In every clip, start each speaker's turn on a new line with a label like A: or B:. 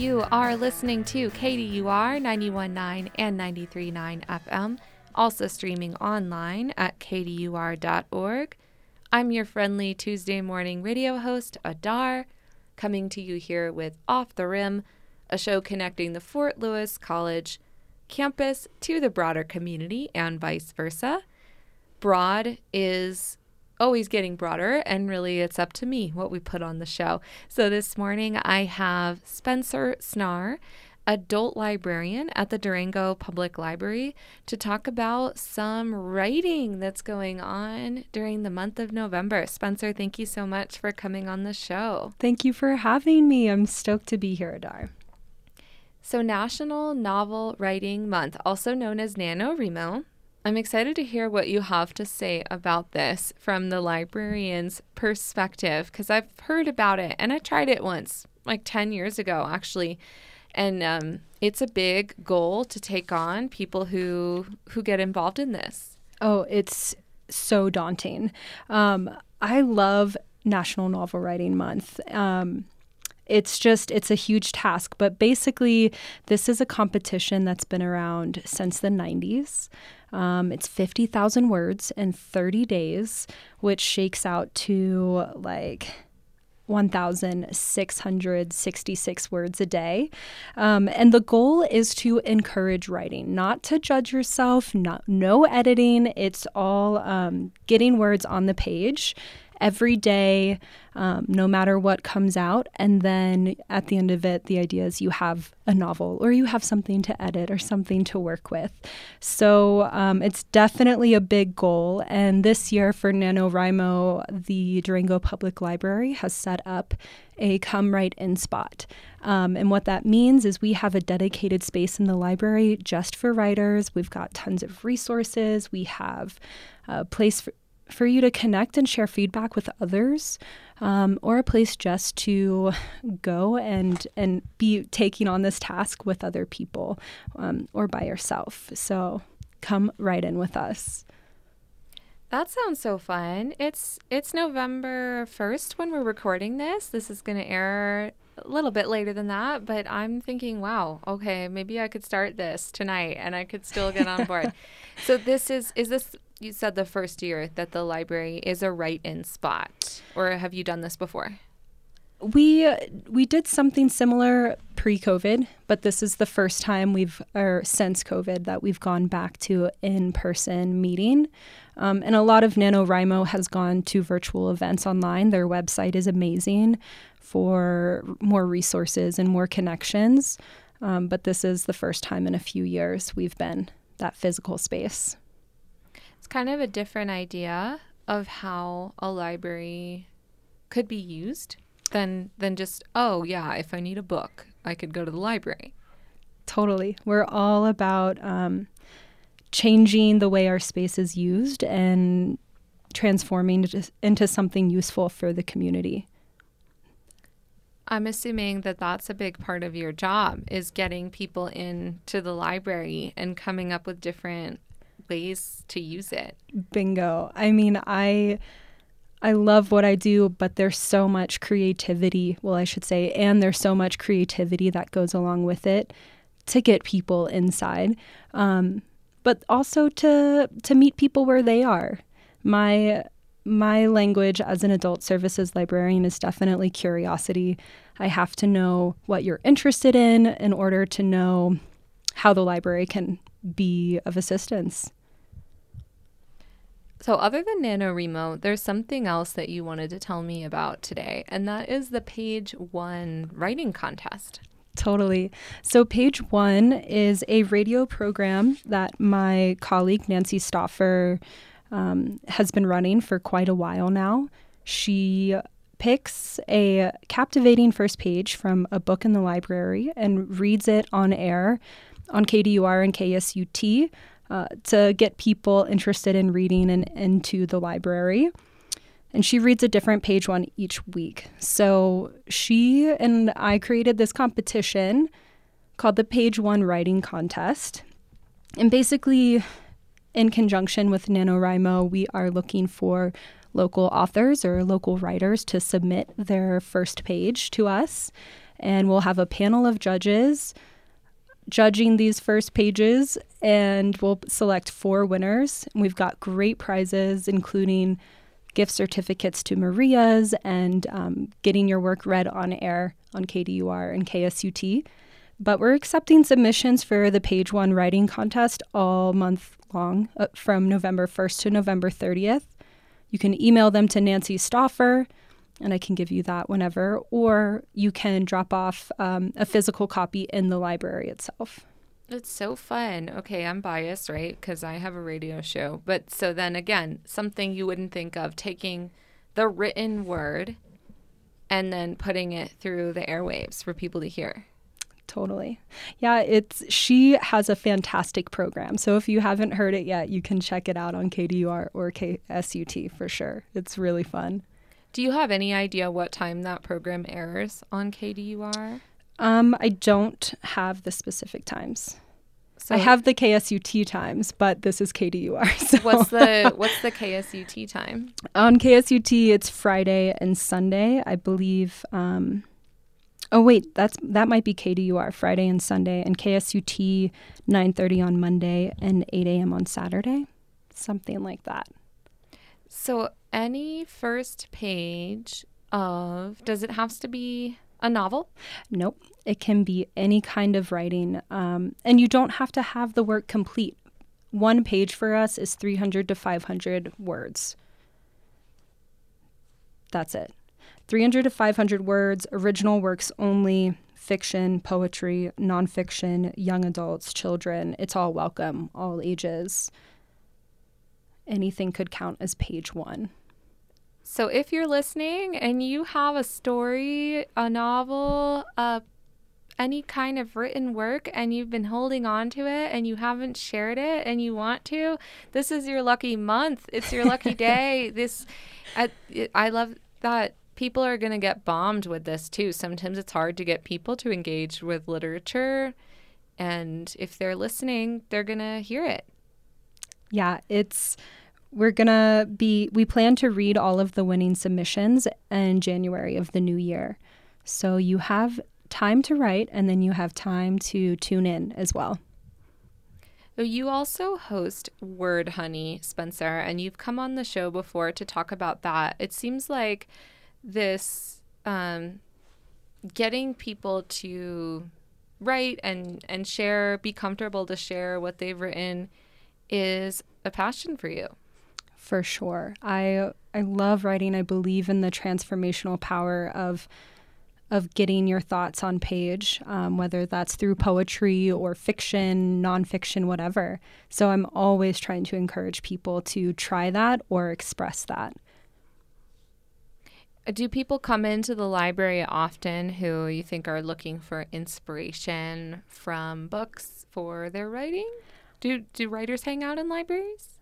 A: You are listening to KDUR 919 and 939 FM, also streaming online at kdur.org. I'm your friendly Tuesday morning radio host, Adar, coming to you here with Off the Rim, a show connecting the Fort Lewis College campus to the broader community and vice versa. Broad is always getting broader, and really it's up to me what we put on the show. So this morning I have Spencer Snar, adult librarian at the Durango Public Library, to talk about some writing that's going on during the month of November. Spencer, thank you so much for coming on the show.
B: Thank you for having me. I'm stoked to be here, Adar.
A: So, National Novel Writing Month, also known as NaNoWriMo, I'm excited to hear what you have to say about this from the librarian's perspective because I've heard about it and I tried it once, like 10 years ago, actually. And um, it's a big goal to take on people who who get involved in this.
B: Oh, it's so daunting. Um, I love National Novel Writing Month. Um, it's just it's a huge task but basically this is a competition that's been around since the 90s um, it's 50000 words in 30 days which shakes out to like 1,666 words a day. Um, and the goal is to encourage writing, not to judge yourself, not, no editing. It's all um, getting words on the page every day, um, no matter what comes out. And then at the end of it, the idea is you have a novel or you have something to edit or something to work with. So um, it's definitely a big goal. And this year for NaNoWriMo, the Durango Public Library has set up a Come Write In spot. Um, and what that means is we have a dedicated space in the library just for writers. We've got tons of resources. We have a place for, for you to connect and share feedback with others, um, or a place just to go and and be taking on this task with other people um, or by yourself. So come right in with us.
A: That sounds so fun. It's it's November 1st when we're recording this. This is going to air a little bit later than that, but I'm thinking, wow, okay, maybe I could start this tonight and I could still get on board. so this is is this you said the first year that the library is a write-in spot, or have you done this before?
B: We we did something similar pre-COVID, but this is the first time we've or since COVID that we've gone back to in-person meeting. Um, and a lot of NaNoWriMo has gone to virtual events online. Their website is amazing for more resources and more connections. Um, but this is the first time in a few years we've been that physical space
A: kind of a different idea of how a library could be used than than just oh yeah if i need a book i could go to the library.
B: Totally. We're all about um, changing the way our space is used and transforming it into something useful for the community.
A: I'm assuming that that's a big part of your job is getting people in to the library and coming up with different ways to use it.
B: Bingo. I mean, I I love what I do, but there's so much creativity, well, I should say, and there's so much creativity that goes along with it to get people inside. Um, but also to to meet people where they are. My my language as an adult services librarian is definitely curiosity. I have to know what you're interested in in order to know how the library can be of assistance.
A: So, other than NaNoWriMo, there's something else that you wanted to tell me about today, and that is the Page One writing contest.
B: Totally. So, Page One is a radio program that my colleague Nancy Stoffer um, has been running for quite a while now. She picks a captivating first page from a book in the library and reads it on air on KDUR and KSUT uh, to get people interested in reading and into the library. And she reads a different page one each week. So she and I created this competition called the Page One Writing Contest. And basically, in conjunction with NaNoWriMo, we are looking for local authors or local writers to submit their first page to us. And we'll have a panel of judges judging these first pages, and we'll select four winners. We've got great prizes, including gift certificates to Maria's and um, getting your work read on air on KDUR and KSUT. But we're accepting submissions for the page one writing contest all month long uh, from November 1st to November 30th. You can email them to Nancy Stoffer, and I can give you that whenever, or you can drop off um, a physical copy in the library itself.
A: It's so fun. Okay, I'm biased, right? Because I have a radio show. But so then again, something you wouldn't think of taking the written word and then putting it through the airwaves for people to hear.
B: Totally. Yeah, it's she has a fantastic program. So if you haven't heard it yet, you can check it out on KDUR or KSUT for sure. It's really fun.
A: Do you have any idea what time that program airs on KDUR?
B: Um, I don't have the specific times. So I have the KSUT times, but this is KDUR. So.
A: What's the what's the KSUT time?
B: On KSUT, it's Friday and Sunday, I believe. Um, oh wait, that's that might be KDUR Friday and Sunday, and KSUT 9:30 on Monday and 8 a.m. on Saturday, something like that.
A: So any first page of does it have to be a novel?
B: Nope. It can be any kind of writing. Um, and you don't have to have the work complete. One page for us is 300 to 500 words. That's it. 300 to 500 words, original works only, fiction, poetry, nonfiction, young adults, children. It's all welcome, all ages. Anything could count as page one.
A: So if you're listening and you have a story, a novel, a any kind of written work and you've been holding on to it and you haven't shared it and you want to, this is your lucky month. It's your lucky day. This, I, I love that people are going to get bombed with this too. Sometimes it's hard to get people to engage with literature. And if they're listening, they're going to hear it.
B: Yeah, it's we're going to be, we plan to read all of the winning submissions in January of the new year. So you have time to write and then you have time to tune in as well.
A: You also host Word Honey, Spencer, and you've come on the show before to talk about that. It seems like this um, getting people to write and, and share, be comfortable to share what they've written is a passion for you
B: for sure. I I love writing. I believe in the transformational power of of getting your thoughts on page, um, whether that's through poetry or fiction, nonfiction, whatever. So I'm always trying to encourage people to try that or express that.
A: Do people come into the library often who you think are looking for inspiration from books for their writing? Do do writers hang out in libraries?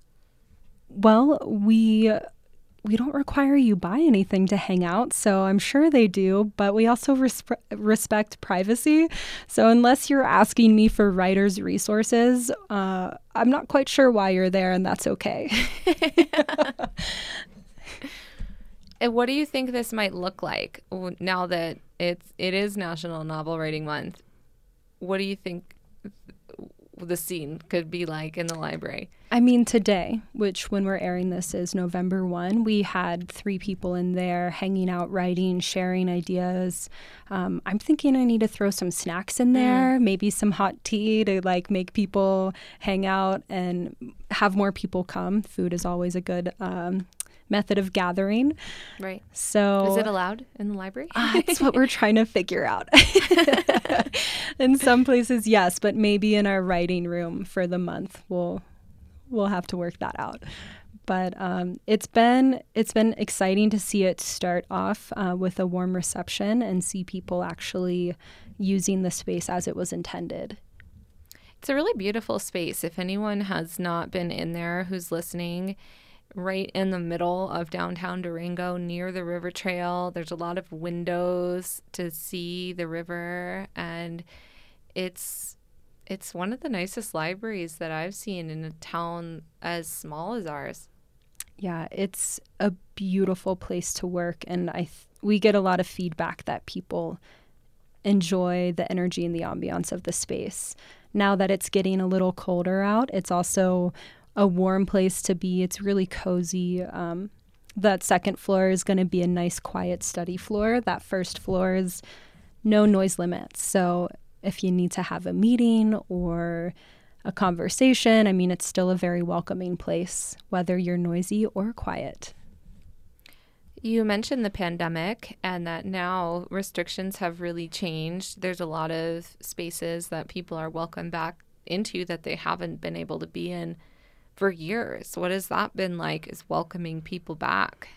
B: Well, we we don't require you buy anything to hang out, so I'm sure they do, but we also resp- respect privacy. So unless you're asking me for writers' resources, uh, I'm not quite sure why you're there, and that's okay.
A: and what do you think this might look like now that it's it is National Novel Writing Month? What do you think the scene could be like in the library?
B: I mean, today, which when we're airing this is November 1, we had three people in there hanging out, writing, sharing ideas. Um, I'm thinking I need to throw some snacks in there, mm. maybe some hot tea to like make people hang out and have more people come. Food is always a good um, method of gathering.
A: Right.
B: So
A: is it allowed in the library?
B: uh, that's what we're trying to figure out. in some places, yes, but maybe in our writing room for the month, we'll we'll have to work that out. But um, it's been it's been exciting to see it start off uh, with a warm reception and see people actually using the space as it was intended.
A: It's a really beautiful space. If anyone has not been in there who's listening, right in the middle of downtown Durango near the river trail. There's a lot of windows to see the river and it's it's one of the nicest libraries that I've seen in a town as small as ours.
B: Yeah, it's a beautiful place to work and I th- we get a lot of feedback that people enjoy the energy and the ambiance of the space. Now that it's getting a little colder out, it's also a warm place to be. It's really cozy. Um, that second floor is going to be a nice, quiet study floor. That first floor is no noise limits. So if you need to have a meeting or a conversation, I mean, it's still a very welcoming place, whether you're noisy or quiet.
A: You mentioned the pandemic and that now restrictions have really changed. There's a lot of spaces that people are welcome back into that they haven't been able to be in for years. What has that been like, is welcoming people back?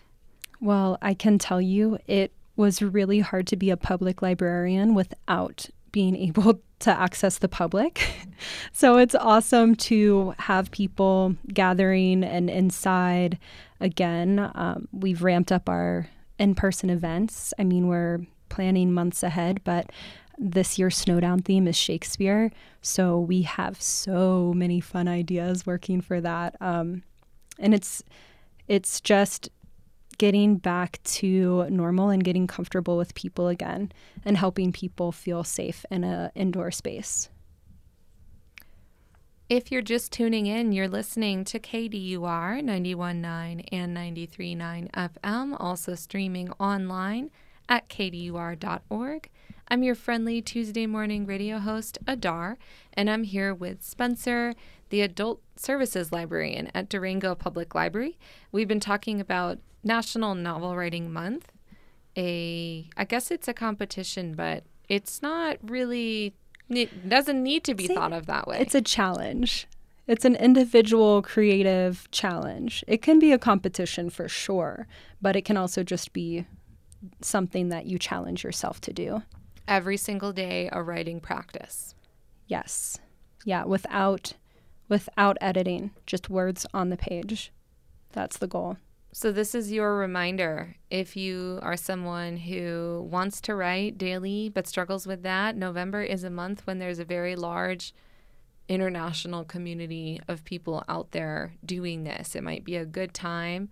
B: Well, I can tell you it was really hard to be a public librarian without being able to access the public. so it's awesome to have people gathering and inside again. Um, we've ramped up our in person events. I mean, we're planning months ahead, but this year's Snowdown theme is Shakespeare. So we have so many fun ideas working for that. Um, and it's it's just getting back to normal and getting comfortable with people again and helping people feel safe in an indoor space.
A: If you're just tuning in, you're listening to KDUR 91.9 and 93.9 FM, also streaming online at kdur.org. I'm your friendly Tuesday morning radio host, Adar, and I'm here with Spencer, the Adult Services Librarian at Durango Public Library. We've been talking about National Novel Writing Month. A, I guess it's a competition, but it's not really it doesn't need to be See, thought of that way.
B: It's a challenge. It's an individual creative challenge. It can be a competition for sure, but it can also just be something that you challenge yourself to do.
A: Every single day a writing practice.
B: Yes. Yeah, without without editing, just words on the page. That's the goal.
A: So, this is your reminder. If you are someone who wants to write daily but struggles with that, November is a month when there's a very large international community of people out there doing this. It might be a good time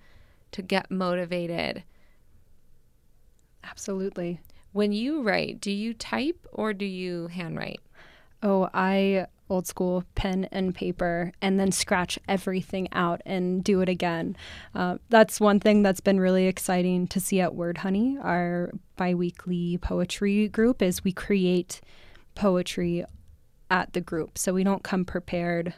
A: to get motivated.
B: Absolutely.
A: When you write, do you type or do you handwrite?
B: Oh, I old school pen and paper and then scratch everything out and do it again. Uh, that's one thing that's been really exciting to see at Word Honey, our biweekly poetry group, is we create poetry at the group. So we don't come prepared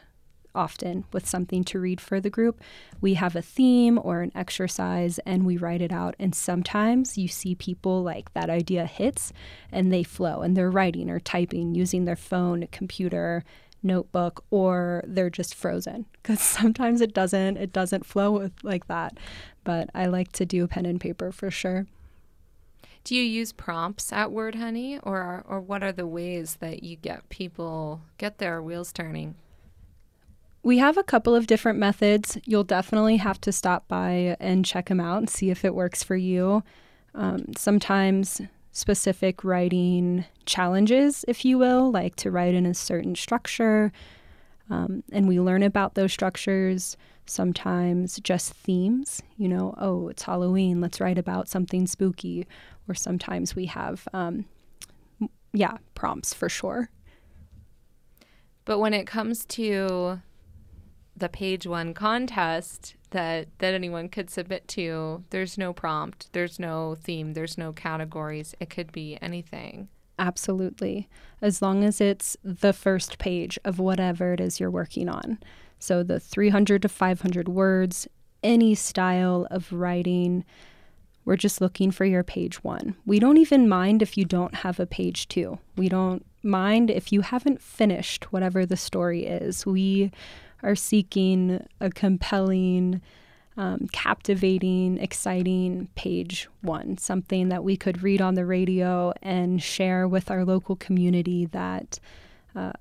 B: often with something to read for the group. We have a theme or an exercise and we write it out. And sometimes you see people like that idea hits and they flow and they're writing or typing using their phone, computer, notebook, or they're just frozen because sometimes it doesn't it doesn't flow with like that. But I like to do pen and paper for sure.
A: Do you use prompts at Word Honey, or or what are the ways that you get people get their wheels turning?
B: We have a couple of different methods. You'll definitely have to stop by and check them out and see if it works for you. Um, sometimes specific writing challenges, if you will, like to write in a certain structure. Um, and we learn about those structures, sometimes just themes, you know, oh, it's Halloween, let's write about something spooky. Or sometimes we have, um, yeah, prompts for sure.
A: But when it comes to the page one contest that that anyone could submit to there's no prompt there's no theme there's no categories. It could be anything.
B: Absolutely. As long as it's the first page of whatever it is you're working on. So the 300 to 500 words any style of writing we're just looking for your page one. We don't even mind if you don't have a page two. We don't mind if you haven't finished whatever the story is. We are seeking a compelling, um, captivating, exciting page one, something that we could read on the radio and share with our local community that uh,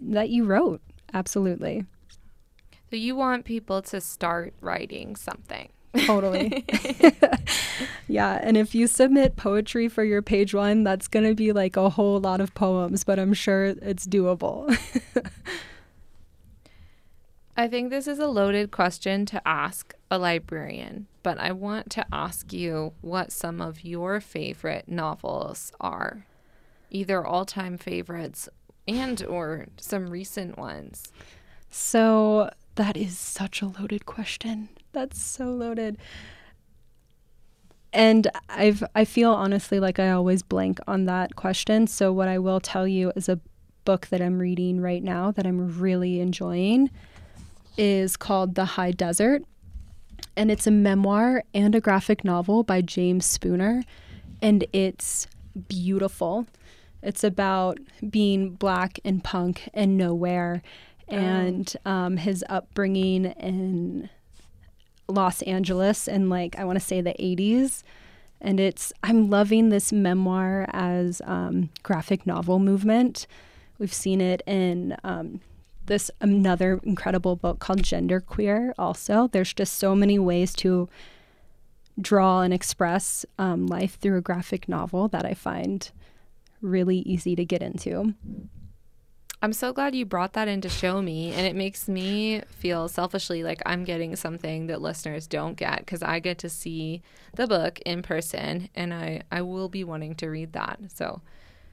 B: that you wrote. Absolutely.
A: So you want people to start writing something.
B: Totally. yeah. And if you submit poetry for your page one, that's going to be like a whole lot of poems, but I'm sure it's doable.
A: I think this is a loaded question to ask a librarian, but I want to ask you what some of your favorite novels are. either all-time favorites and or some recent ones.
B: So that is such a loaded question. That's so loaded. And I've I feel honestly like I always blank on that question. So what I will tell you is a book that I'm reading right now that I'm really enjoying is called The High Desert. And it's a memoir and a graphic novel by James Spooner. And it's beautiful. It's about being black and punk and nowhere and um, his upbringing in Los Angeles in like I want to say the 80s and it's I'm loving this memoir as um, graphic novel movement. We've seen it in um, this another incredible book called Gender Queer. Also, there's just so many ways to draw and express um, life through a graphic novel that I find really easy to get into.
A: I'm so glad you brought that in to show me. And it makes me feel selfishly like I'm getting something that listeners don't get because I get to see the book in person and I, I will be wanting to read that. So,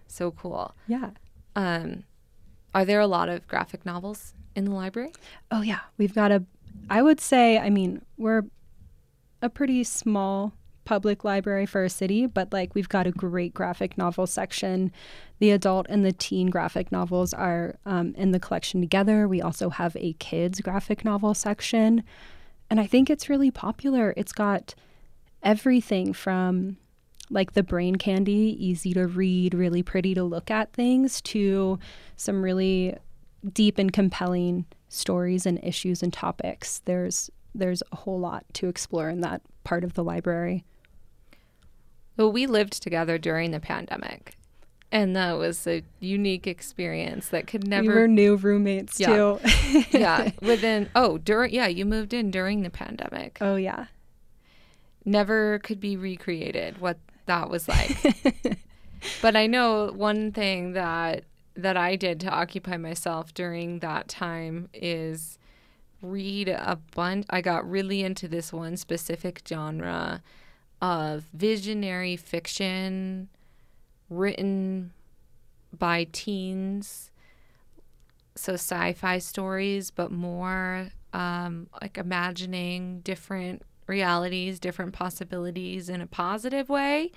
A: so cool.
B: Yeah.
A: Um, are there a lot of graphic novels in the library?
B: Oh, yeah. We've got a, I would say, I mean, we're a pretty small public library for a city, but like we've got a great graphic novel section. The adult and the teen graphic novels are um, in the collection together. We also have a kids graphic novel section. And I think it's really popular. It's got everything from like the brain candy, easy to read, really pretty to look at things, to some really deep and compelling stories and issues and topics. There's there's a whole lot to explore in that part of the library.
A: Well, we lived together during the pandemic. And that was a unique experience that could never.
B: We were new roommates
A: yeah.
B: too.
A: yeah. Within, oh, during, yeah, you moved in during the pandemic.
B: Oh, yeah.
A: Never could be recreated what that was like. but I know one thing that that I did to occupy myself during that time is read a bunch. I got really into this one specific genre of visionary fiction written by teens. So sci fi stories, but more um, like imagining different realities, different possibilities in a positive way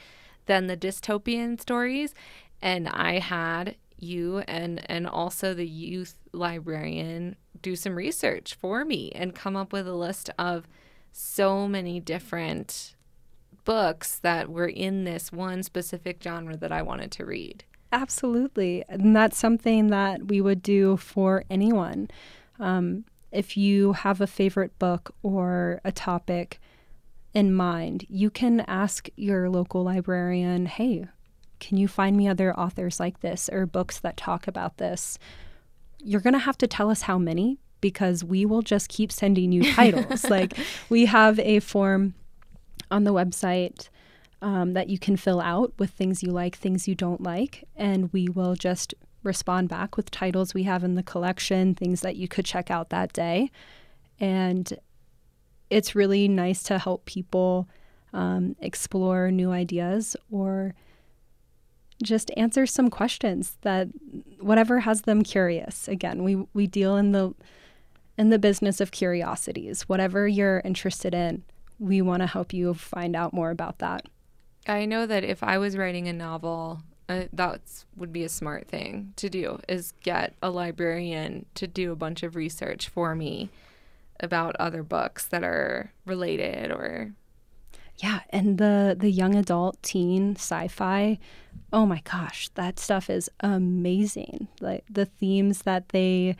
A: than the dystopian stories. And I had you and and also the youth librarian do some research for me and come up with a list of so many different books that were in this one specific genre that I wanted to read.
B: Absolutely. And that's something that we would do for anyone. Um, if you have a favorite book or a topic in mind, you can ask your local librarian, hey, can you find me other authors like this or books that talk about this? You're going to have to tell us how many because we will just keep sending you titles. like we have a form on the website um, that you can fill out with things you like, things you don't like, and we will just respond back with titles we have in the collection, things that you could check out that day. And it's really nice to help people um, explore new ideas or just answer some questions that whatever has them curious. Again, we, we deal in the in the business of curiosities. Whatever you're interested in, we want to help you find out more about that.
A: I know that if I was writing a novel, uh, that would be a smart thing to do is get a librarian to do a bunch of research for me about other books that are related or
B: yeah and the the young adult teen sci-fi oh my gosh that stuff is amazing. Like the themes that they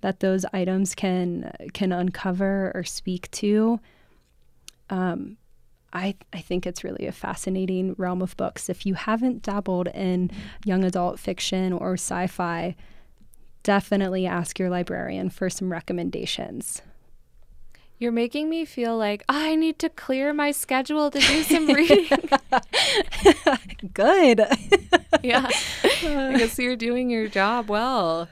B: that those items can can uncover or speak to um, I, I think it's really a fascinating realm of books. If you haven't dabbled in young adult fiction or sci fi, definitely ask your librarian for some recommendations.
A: You're making me feel like I need to clear my schedule to do some reading.
B: Good.
A: yeah. I guess you're doing your job well.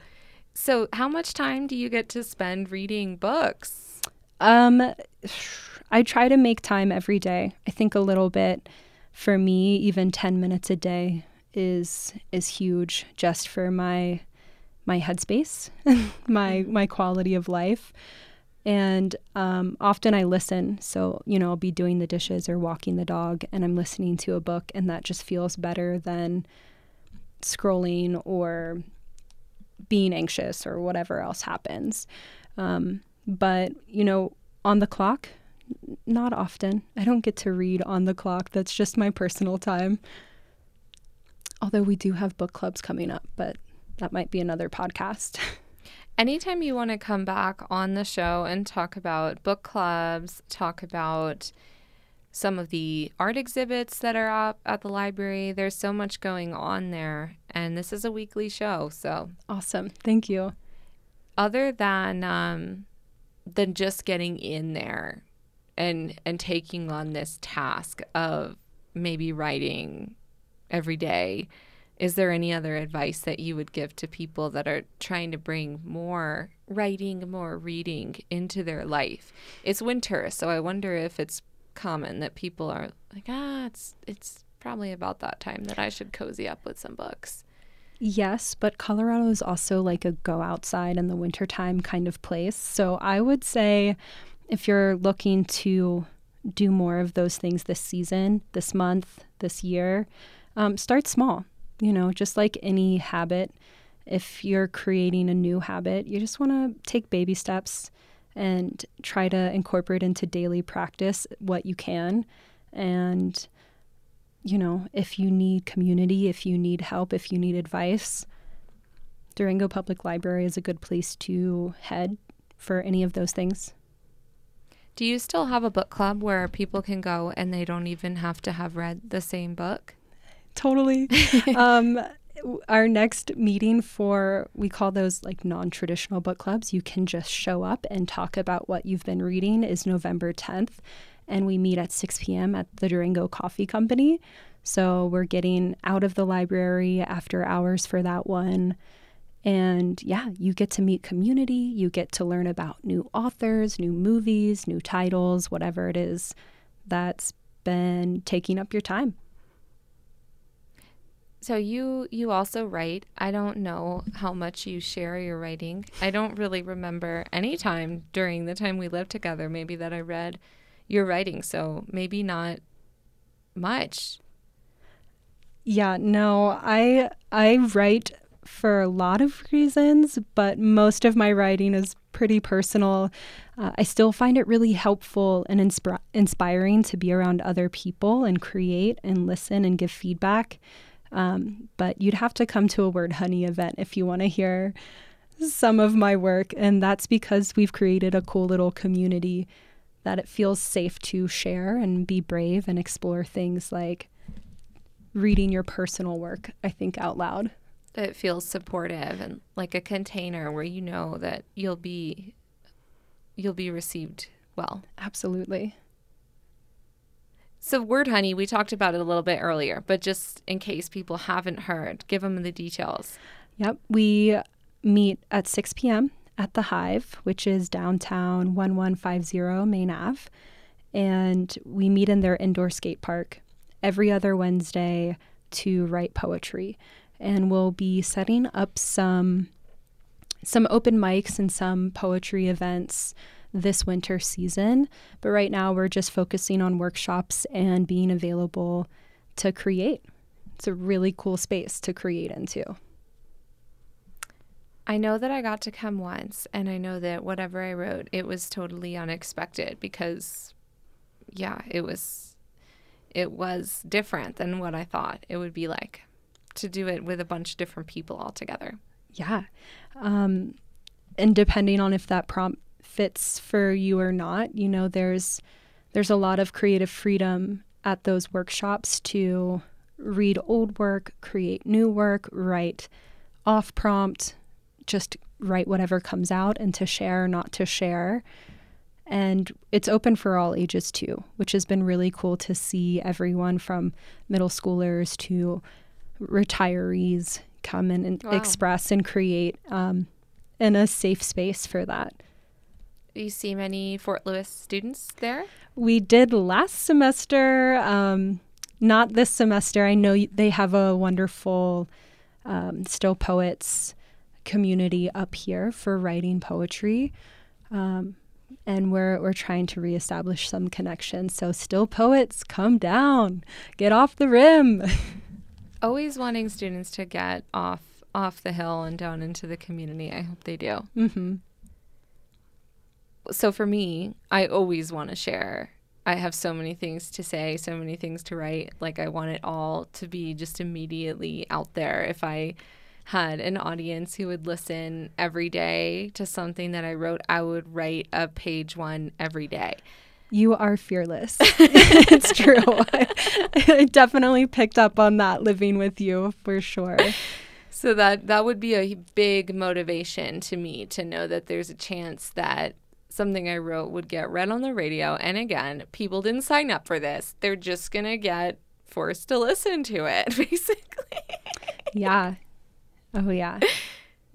A: So, how much time do you get to spend reading books?
B: Um, I try to make time every day. I think a little bit for me, even 10 minutes a day is is huge just for my my headspace, my
A: Mm-hmm.
B: my quality of life. And um, often I listen. So, you know, I'll be doing the dishes or walking the dog and I'm listening to a book, and that just feels better than scrolling or being anxious or whatever else happens. Um, but, you know, on the clock, not often. I don't get to read on the clock. That's just my personal time. Although we do have book clubs coming up, but that might be another podcast.
A: Anytime you want to come back on the show and talk about book clubs, talk about some of the art exhibits that are up at the library, there's so much going on there. And this is a weekly show. So,
B: awesome. Thank you.
A: other than um, than just getting in there and and taking on this task of maybe writing every day, is there any other advice that you would give to people that are trying to bring more writing, more reading into their life? It's winter, so I wonder if it's common that people are like, ah, it's it's probably about that time that I should cozy up with some books.
B: Yes, but Colorado is also like a go outside in the wintertime kind of place. So I would say if you're looking to do more of those things this season, this month, this year, um, start small. You know, just like any habit, if you're creating a new habit, you just want to take baby steps and try to incorporate into daily practice what you can. And you know, if you need community, if you need help, if you need advice, Durango Public Library is a good place to head for any of those things.
A: Do you still have a book club where people can go and they don't even have to have read the same book?
B: Totally. um, our next meeting for, we call those like non traditional book clubs, you can just show up and talk about what you've been reading, is November 10th. And we meet at 6 p.m. at the Durango Coffee Company. So we're getting out of the library after hours for that one. And yeah, you get to meet community, you get to learn about new authors, new movies, new titles, whatever it is that's been taking up your time.
A: So you you also write. I don't know how much you share your writing. I don't really remember any time during the time we lived together maybe that I read your writing. So maybe not much.
B: Yeah, no, I I write for a lot of reasons, but most of my writing is pretty personal. Uh, I still find it really helpful and insp- inspiring to be around other people and create and listen and give feedback. Um, but you'd have to come to a Word Honey event if you want to hear some of my work, and that's because we've created a cool little community that it feels safe to share and be brave and explore things like reading your personal work, I think, out loud.
A: It feels supportive and like a container where you know that you'll be you'll be received well.
B: Absolutely.
A: So word honey, we talked about it a little bit earlier, but just in case people haven't heard, give them the details.
B: Yep. We meet at 6 p.m. at the Hive, which is downtown 1150 Main Ave. And we meet in their indoor skate park every other Wednesday to write poetry. And we'll be setting up some some open mics and some poetry events this winter season. But right now we're just focusing on workshops and being available to create. It's a really cool space to create into.
A: I know that I got to come once, and I know that whatever I wrote, it was totally unexpected because, yeah, it was, it was different than what I thought it would be like to do it with a bunch of different people all together.
B: Yeah. Um, and depending on if that prompt fits for you or not, you know, there's there's a lot of creative freedom at those workshops to read old work, create new work, write off prompt, just write whatever comes out and to share, not to share. And it's open for all ages too, which has been really cool to see everyone from middle schoolers to retirees come in and
A: Wow.
B: express and create um, in a safe space for that.
A: You see many Fort Lewis students there?
B: We did last semester. Um, not this semester. I know they have a wonderful um, Still Poets community up here for writing poetry. Um, and we're we're trying to reestablish some connections. So still poets, come down, get off the rim.
A: Always wanting students to get off off the hill and down into the community. I hope they do.
B: Mm-hmm.
A: So for me, I always want to share. I have so many things to say, so many things to write. Like I want it all to be just immediately out there. If I had an audience who would listen every day to something that I wrote, I would write a page one every day.
B: You are fearless. it's true. I, I definitely picked up on that living with you for sure.
A: So that that would be a big motivation to me to know that there's a chance that something I wrote would get read on the radio. And again, people didn't sign up for this. They're just going to get forced to listen to it, basically.
B: yeah. Oh, yeah.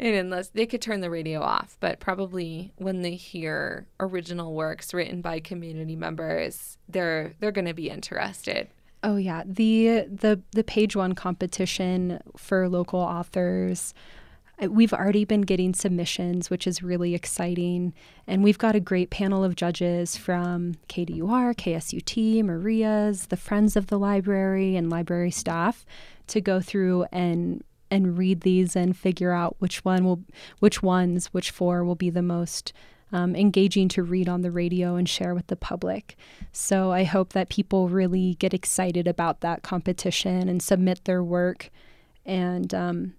A: And unless they could turn the radio off, but probably when they hear original works written by community members, they're they're going to be interested.
B: Oh yeah, the the the page one competition for local authors. We've already been getting submissions, which is really exciting. And we've got a great panel of judges from KDUR, KSUT, Maria's, the Friends of the Library, and library staff to go through and and read these and figure out which one will, which ones, which four will be the most um, engaging to read on the radio and share with the public. So I hope that people really get excited about that competition and submit their work. And um,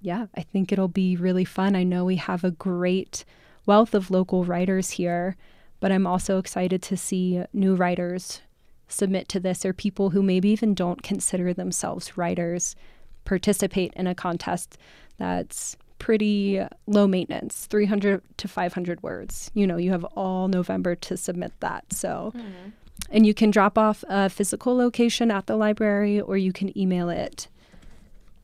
B: yeah, I think it'll be really fun. I know we have a great wealth of local writers here, but I'm also excited to see new writers submit to this or people who maybe even don't consider themselves writers participate in a contest that's pretty low maintenance 300 to 500 words. You know you have all november to submit that. So mm-hmm. and you can drop off a physical location at the library or you can email it.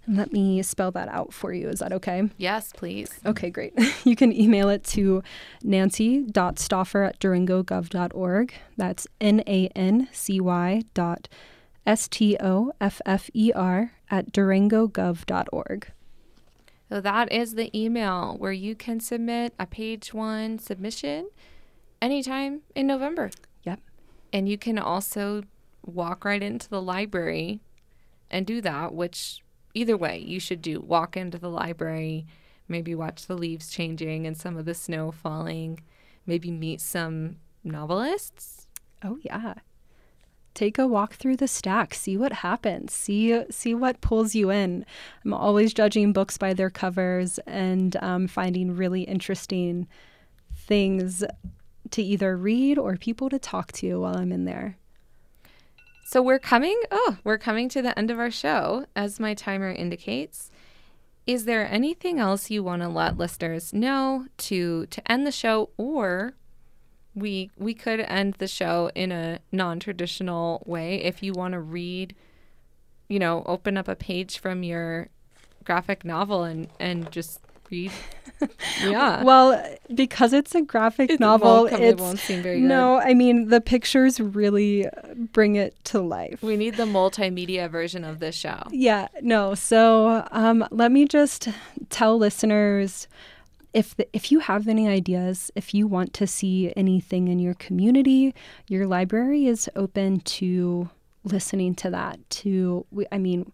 B: And let me spell that out for you. Is that okay?
A: Yes please.
B: Okay great. You can email it to nancy.stoffer at durangogov.org that's n-a-n-c-y dot s-t-o-f-f-e-r at durangogov.org.
A: So that is the email where you can submit a page one submission anytime in November.
B: Yep.
A: And you can also walk right into the library and do that, which either way you should do. Walk into the library, maybe watch the leaves changing and some of the snow falling, maybe meet some novelists.
B: Oh, yeah take a walk through the stack see what happens see see what pulls you in. I'm always judging books by their covers and um, finding really interesting things to either read or people to talk to while i'm in there.
A: So we're coming oh we're coming to the end of our show as my timer indicates. Is there anything else you want to let listeners know to to end the show or we we could end the show in a non-traditional way if you want to read you know open up a page from your graphic novel and and just read yeah
B: well because it's a graphic it novel come, it won't seem very good. no good. i mean the pictures really bring it to life
A: we need the multimedia version of this show
B: yeah no so um, let me just tell listeners if the, if you have any ideas, if you want to see anything in your community, your library is open to listening to that. To I mean,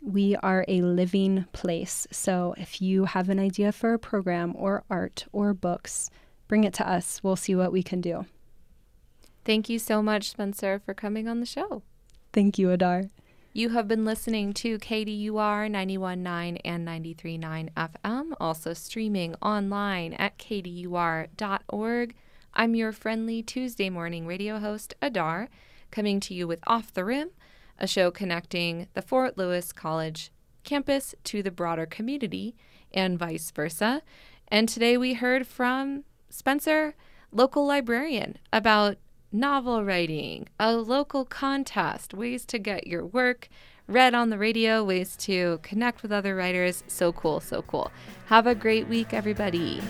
B: we are a living place. So if you have an idea for a program or art or books, bring it to us. We'll see what we can do.
A: Thank you so much, Spencer, for coming on the show.
B: Thank you, Adar.
A: You have been listening to KDUR 919 and 939 FM, also streaming online at kdur.org. I'm your friendly Tuesday morning radio host, Adar, coming to you with Off the Rim, a show connecting the Fort Lewis College campus to the broader community and vice versa. And today we heard from Spencer, local librarian, about novel writing, a local contest, ways to get your work read on the radio, ways to connect with other writers. So cool, so cool. Have a great week, everybody.